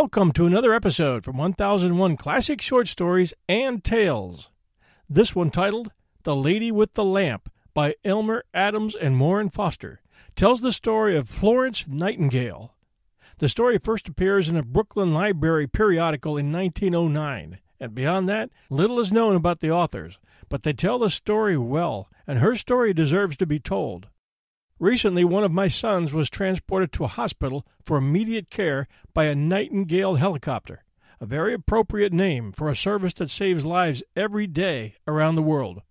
Welcome to another episode from 1001 Classic Short Stories and Tales. This one titled The Lady with the Lamp by Elmer Adams and Warren Foster tells the story of Florence Nightingale. The story first appears in a Brooklyn Library periodical in 1909, and beyond that, little is known about the authors, but they tell the story well, and her story deserves to be told. Recently, one of my sons was transported to a hospital for immediate care by a Nightingale helicopter, a very appropriate name for a service that saves lives every day around the world.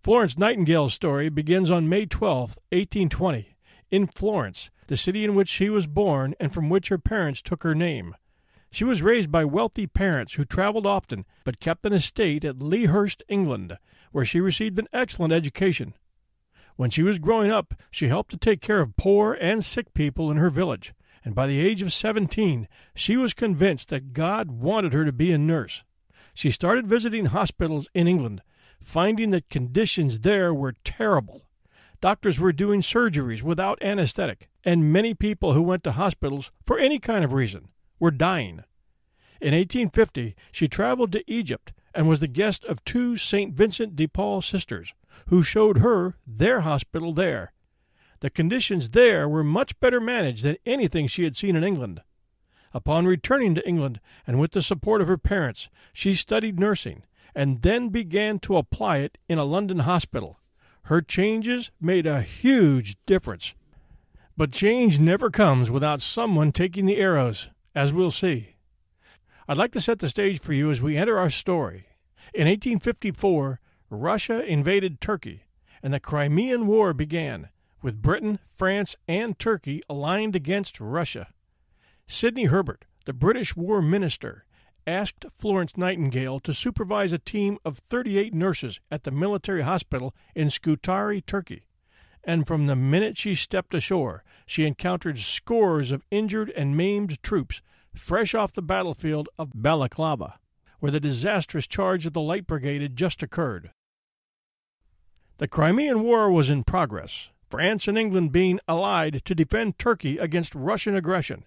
Florence Nightingale's story begins on May 12, 1820, in Florence, the city in which she was born and from which her parents took her name. She was raised by wealthy parents who traveled often but kept an estate at Lea Hurst, England, where she received an excellent education. When she was growing up, she helped to take care of poor and sick people in her village, and by the age of seventeen, she was convinced that God wanted her to be a nurse. She started visiting hospitals in England, finding that conditions there were terrible. Doctors were doing surgeries without anesthetic, and many people who went to hospitals for any kind of reason were dying. In 1850, she traveled to Egypt and was the guest of two St. Vincent de Paul sisters who showed her their hospital there. The conditions there were much better managed than anything she had seen in England. Upon returning to England, and with the support of her parents, she studied nursing, and then began to apply it in a London hospital. Her changes made a huge difference. But change never comes without someone taking the arrows, as we'll see. I'd like to set the stage for you as we enter our story. In 1854, Russia invaded Turkey, and the Crimean War began, with Britain, France, and Turkey aligned against Russia. Sidney Herbert, the British War Minister, asked Florence Nightingale to supervise a team of 38 nurses at the military hospital in Scutari, Turkey. And from the minute she stepped ashore, she encountered scores of injured and maimed troops fresh off the battlefield of Balaclava, where the disastrous charge of the Light Brigade had just occurred. The Crimean War was in progress, France and England being allied to defend Turkey against Russian aggression.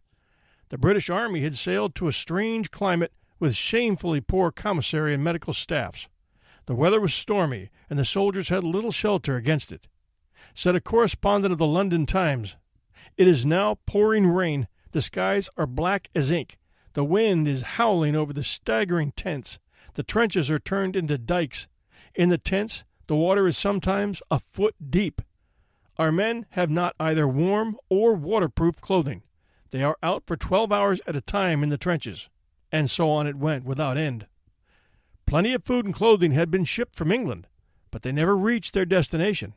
The British Army had sailed to a strange climate with shamefully poor commissary and medical staffs. The weather was stormy, and the soldiers had little shelter against it. Said a correspondent of the London Times, It is now pouring rain, the skies are black as ink, the wind is howling over the staggering tents, the trenches are turned into dikes. In the tents, the water is sometimes a foot deep. Our men have not either warm or waterproof clothing. They are out for twelve hours at a time in the trenches. And so on it went without end. Plenty of food and clothing had been shipped from England, but they never reached their destination.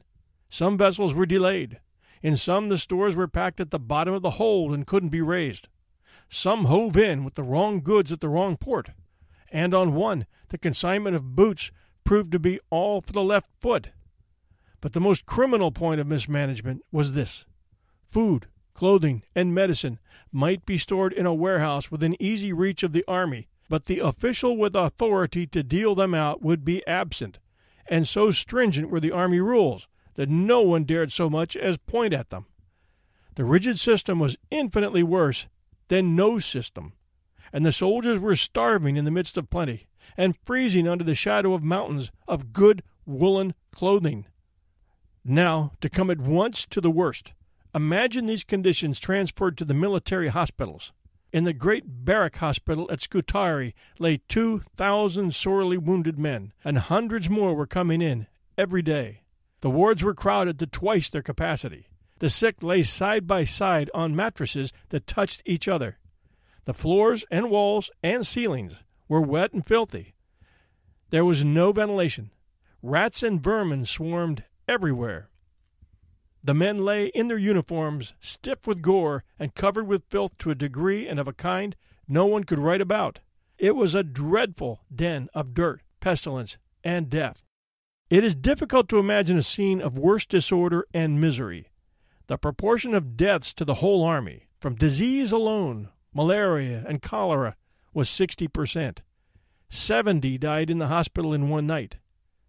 Some vessels were delayed. In some, the stores were packed at the bottom of the hold and couldn't be raised. Some hove in with the wrong goods at the wrong port. And on one, the consignment of boots proved to be all for the left foot. But the most criminal point of mismanagement was this food, clothing, and medicine might be stored in a warehouse within easy reach of the army, but the official with authority to deal them out would be absent, and so stringent were the army rules that no one dared so much as point at them. The rigid system was infinitely worse than no system, and the soldiers were starving in the midst of plenty and freezing under the shadow of mountains of good woolen clothing. Now, to come at once to the worst. Imagine these conditions transferred to the military hospitals. In the great barrack hospital at Scutari lay 2,000 sorely wounded men, and hundreds more were coming in every day. The wards were crowded to twice their capacity. The sick lay side by side on mattresses that touched each other. The floors and walls and ceilings were wet and filthy. There was no ventilation. Rats and vermin swarmed everywhere. The men lay in their uniforms, stiff with gore and covered with filth to a degree and of a kind no one could write about. It was a dreadful den of dirt, pestilence, and death. It is difficult to imagine a scene of worse disorder and misery. The proportion of deaths to the whole army, from disease alone, malaria and cholera, was 60%. Seventy died in the hospital in one night.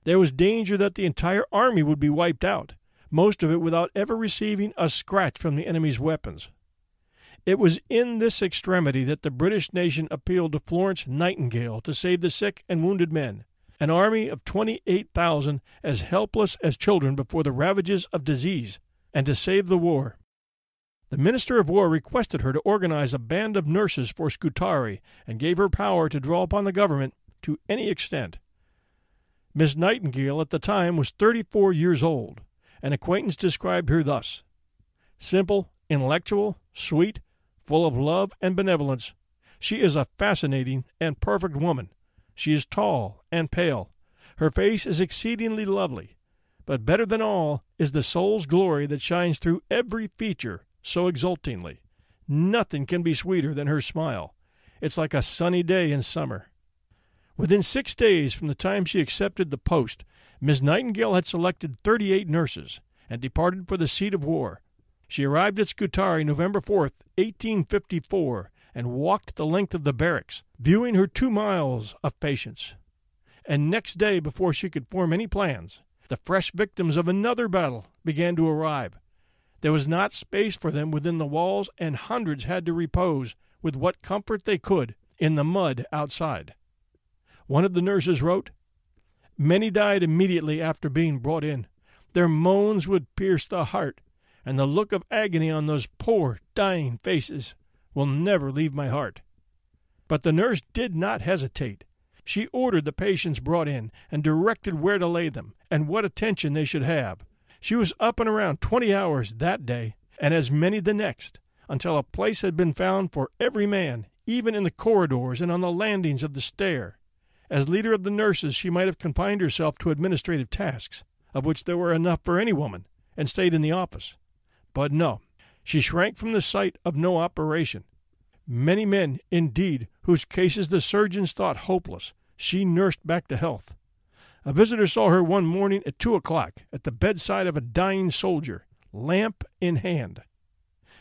There was danger that the entire army would be wiped out most of it without ever receiving a scratch from the enemy's weapons. It was in this extremity that the British nation appealed to Florence Nightingale to save the sick and wounded men, an army of 28,000 as helpless as children before the ravages of disease, and to save the war. The Minister of War requested her to organize a band of nurses for Scutari and gave her power to draw upon the government to any extent. Miss Nightingale at the time was 34 years old. An acquaintance described her thus simple, intellectual, sweet, full of love and benevolence. She is a fascinating and perfect woman. She is tall and pale. Her face is exceedingly lovely. But better than all is the soul's glory that shines through every feature so exultingly. Nothing can be sweeter than her smile. It's like a sunny day in summer. Within six days from the time she accepted the post, Miss Nightingale had selected 38 nurses and departed for the seat of war. She arrived at Scutari November 4, 1854, and walked the length of the barracks, viewing her two miles of patients. And next day, before she could form any plans, the fresh victims of another battle began to arrive. There was not space for them within the walls, and hundreds had to repose, with what comfort they could, in the mud outside. One of the nurses wrote, Many died immediately after being brought in. Their moans would pierce the heart, and the look of agony on those poor, dying faces will never leave my heart. But the nurse did not hesitate. She ordered the patients brought in and directed where to lay them and what attention they should have. She was up and around twenty hours that day and as many the next, until a place had been found for every man, even in the corridors and on the landings of the stair. As leader of the nurses, she might have confined herself to administrative tasks, of which there were enough for any woman, and stayed in the office. But no, she shrank from the sight of no operation. Many men, indeed, whose cases the surgeons thought hopeless, she nursed back to health. A visitor saw her one morning at two o'clock at the bedside of a dying soldier, lamp in hand.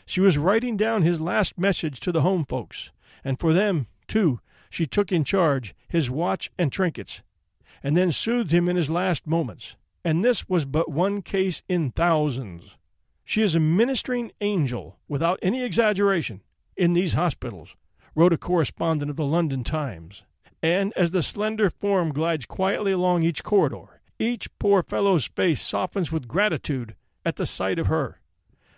She was writing down his last message to the home folks, and for them, too, she took in charge his watch and trinkets, and then soothed him in his last moments. And this was but one case in thousands. She is a ministering angel, without any exaggeration, in these hospitals, wrote a correspondent of the London Times. And as the slender form glides quietly along each corridor, each poor fellow's face softens with gratitude at the sight of her.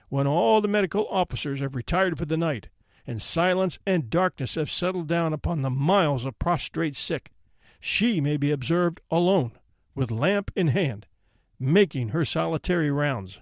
When all the medical officers have retired for the night, and silence and darkness have settled down upon the miles of prostrate sick, she may be observed alone, with lamp in hand, making her solitary rounds.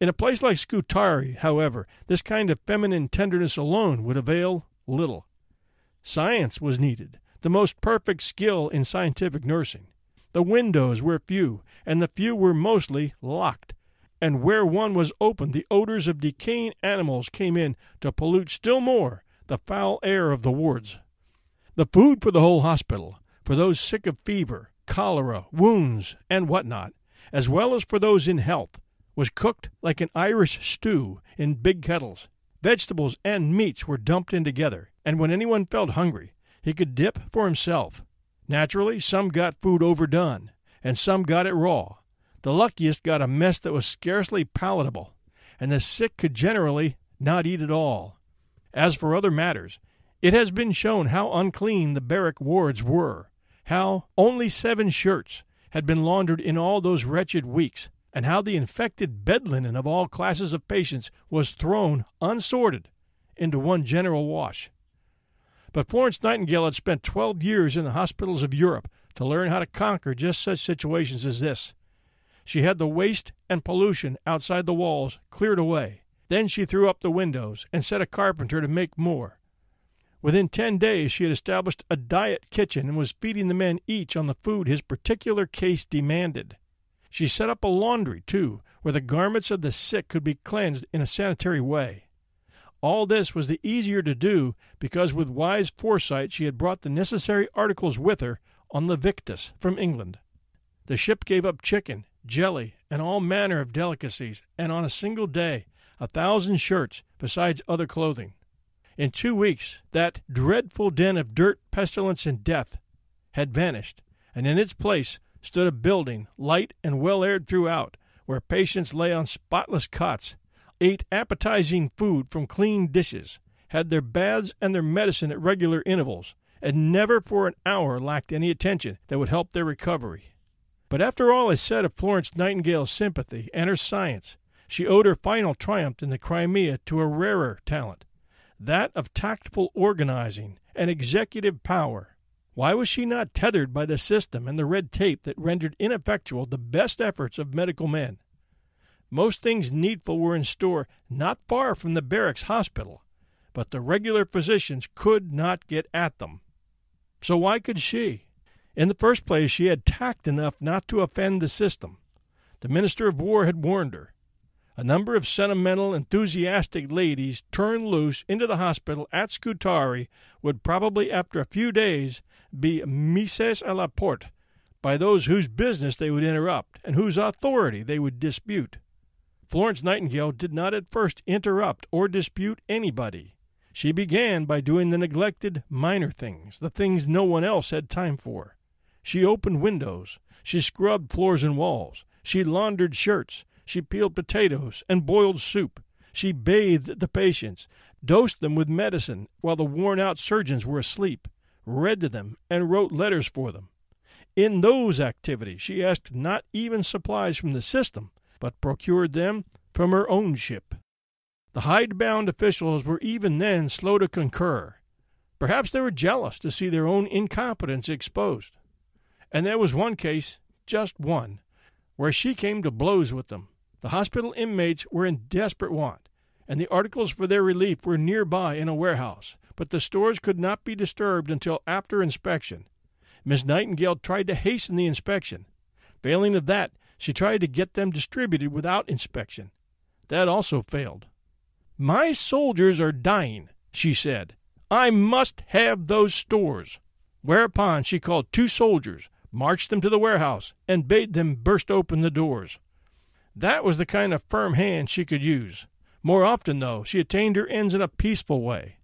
In a place like Scutari, however, this kind of feminine tenderness alone would avail little. Science was needed, the most perfect skill in scientific nursing. The windows were few, and the few were mostly locked, and where one was open, the odors of decaying animals came in to pollute still more the foul air of the wards. The food for the whole hospital, for those sick of fever, cholera, wounds, and what not, as well as for those in health, was cooked like an Irish stew in big kettles. Vegetables and meats were dumped in together, and when anyone felt hungry, he could dip for himself. Naturally, some got food overdone, and some got it raw. The luckiest got a mess that was scarcely palatable, and the sick could generally not eat at all. As for other matters, it has been shown how unclean the barrack wards were, how only seven shirts had been laundered in all those wretched weeks, and how the infected bed linen of all classes of patients was thrown, unsorted, into one general wash. But Florence Nightingale had spent 12 years in the hospitals of Europe to learn how to conquer just such situations as this. She had the waste and pollution outside the walls cleared away. Then she threw up the windows and set a carpenter to make more. Within ten days, she had established a diet kitchen and was feeding the men each on the food his particular case demanded. She set up a laundry, too, where the garments of the sick could be cleansed in a sanitary way. All this was the easier to do because with wise foresight she had brought the necessary articles with her on the Vectis from England. The ship gave up chicken, jelly, and all manner of delicacies, and on a single day a thousand shirts, besides other clothing. In two weeks that dreadful den of dirt, pestilence, and death had vanished, and in its place stood a building, light and well aired throughout, where patients lay on spotless cots, ate appetizing food from clean dishes, had their baths and their medicine at regular intervals, and never for an hour lacked any attention that would help their recovery. But after all is said of Florence Nightingale's sympathy and her science, she owed her final triumph in the Crimea to a rarer talent, that of tactful organizing and executive power. Why was she not tethered by the system and the red tape that rendered ineffectual the best efforts of medical men? Most things needful were in store not far from the barracks hospital, but the regular physicians could not get at them. So why could she? In the first place, she had tact enough not to offend the system. The Minister of War had warned her. A number of sentimental, enthusiastic ladies turned loose into the hospital at Scutari would probably, after a few days, be mises à la porte by those whose business they would interrupt and whose authority they would dispute. Florence Nightingale did not at first interrupt or dispute anybody. She began by doing the neglected minor things, the things no one else had time for. She opened windows, she scrubbed floors and walls, she laundered shirts, she peeled potatoes and boiled soup, she bathed the patients, dosed them with medicine while the worn out surgeons were asleep, read to them, and wrote letters for them. In those activities she asked not even supplies from the system, but procured them from her own ship. The hidebound officials were even then slow to concur. Perhaps they were jealous to see their own incompetence exposed. And there was one case, just one, where she came to blows with them. The hospital inmates were in desperate want, and the articles for their relief were nearby in a warehouse, but the stores could not be disturbed until after inspection. Miss Nightingale tried to hasten the inspection. Failing of that, she tried to get them distributed without inspection. That also failed. My soldiers are dying, she said. I must have those stores. Whereupon she called two soldiers, marched them to the warehouse, and bade them burst open the doors. That was the kind of firm hand she could use. More often, though, she attained her ends in a peaceful way.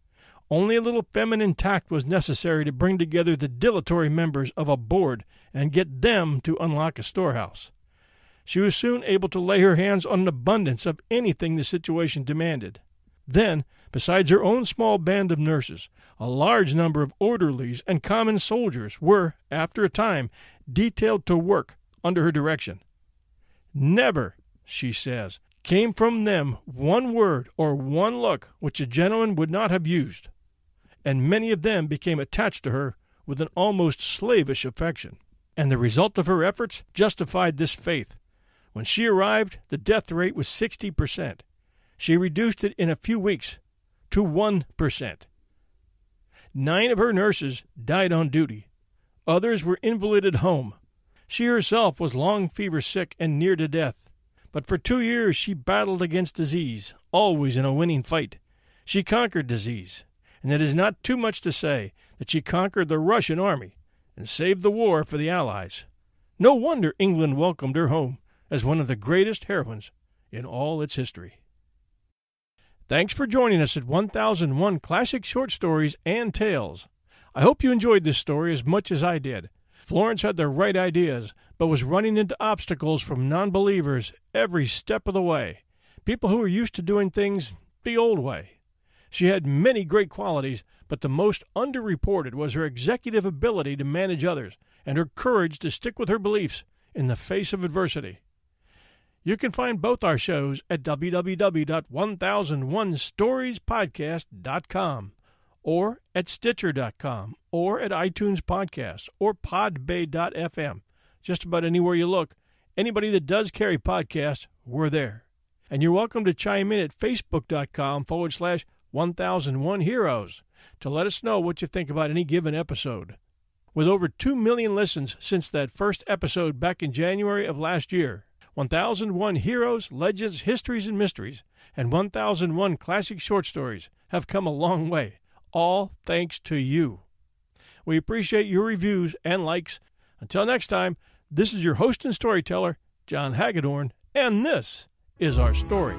Only a little feminine tact was necessary to bring together the dilatory members of a board and get them to unlock a storehouse. She was soon able to lay her hands on an abundance of anything the situation demanded. Then, besides her own small band of nurses, a large number of orderlies and common soldiers were, after a time, detailed to work under her direction. Never, she says, came from them one word or one look which a gentleman would not have used, and many of them became attached to her with an almost slavish affection. And the result of her efforts justified this faith. When she arrived, the death rate was sixty per cent. She reduced it in a few weeks to 1%. Nine of her nurses died on duty. Others were invalided home. She herself was long fever sick and near to death. But for two years she battled against disease, always in a winning fight. She conquered disease, and it is not too much to say that she conquered the Russian army and saved the war for the Allies. No wonder England welcomed her home as one of the greatest heroines in all its history. Thanks for joining us at 1001 Classic Short Stories and Tales. I hope you enjoyed this story as much as I did. Florence had the right ideas, but was running into obstacles from non believers every step of the way. People who were used to doing things the old way. She had many great qualities, but the most underreported was her executive ability to manage others and her courage to stick with her beliefs in the face of adversity. You can find both our shows at www.1001storiespodcast.com or at Stitcher.com or at iTunes Podcasts or Podbay.fm. Just about anywhere you look, anybody that does carry podcasts, we're there. And you're welcome to chime in at Facebook.com forward slash 1001 Heroes to let us know what you think about any given episode. With over 2 million listens since that first episode back in January of last year, 1001 Heroes, Legends, Histories, and Mysteries, and 1001 Classic Short Stories have come a long way, all thanks to you. We appreciate your reviews and likes. Until next time, this is your host and storyteller, John Hagedorn, and this is our story.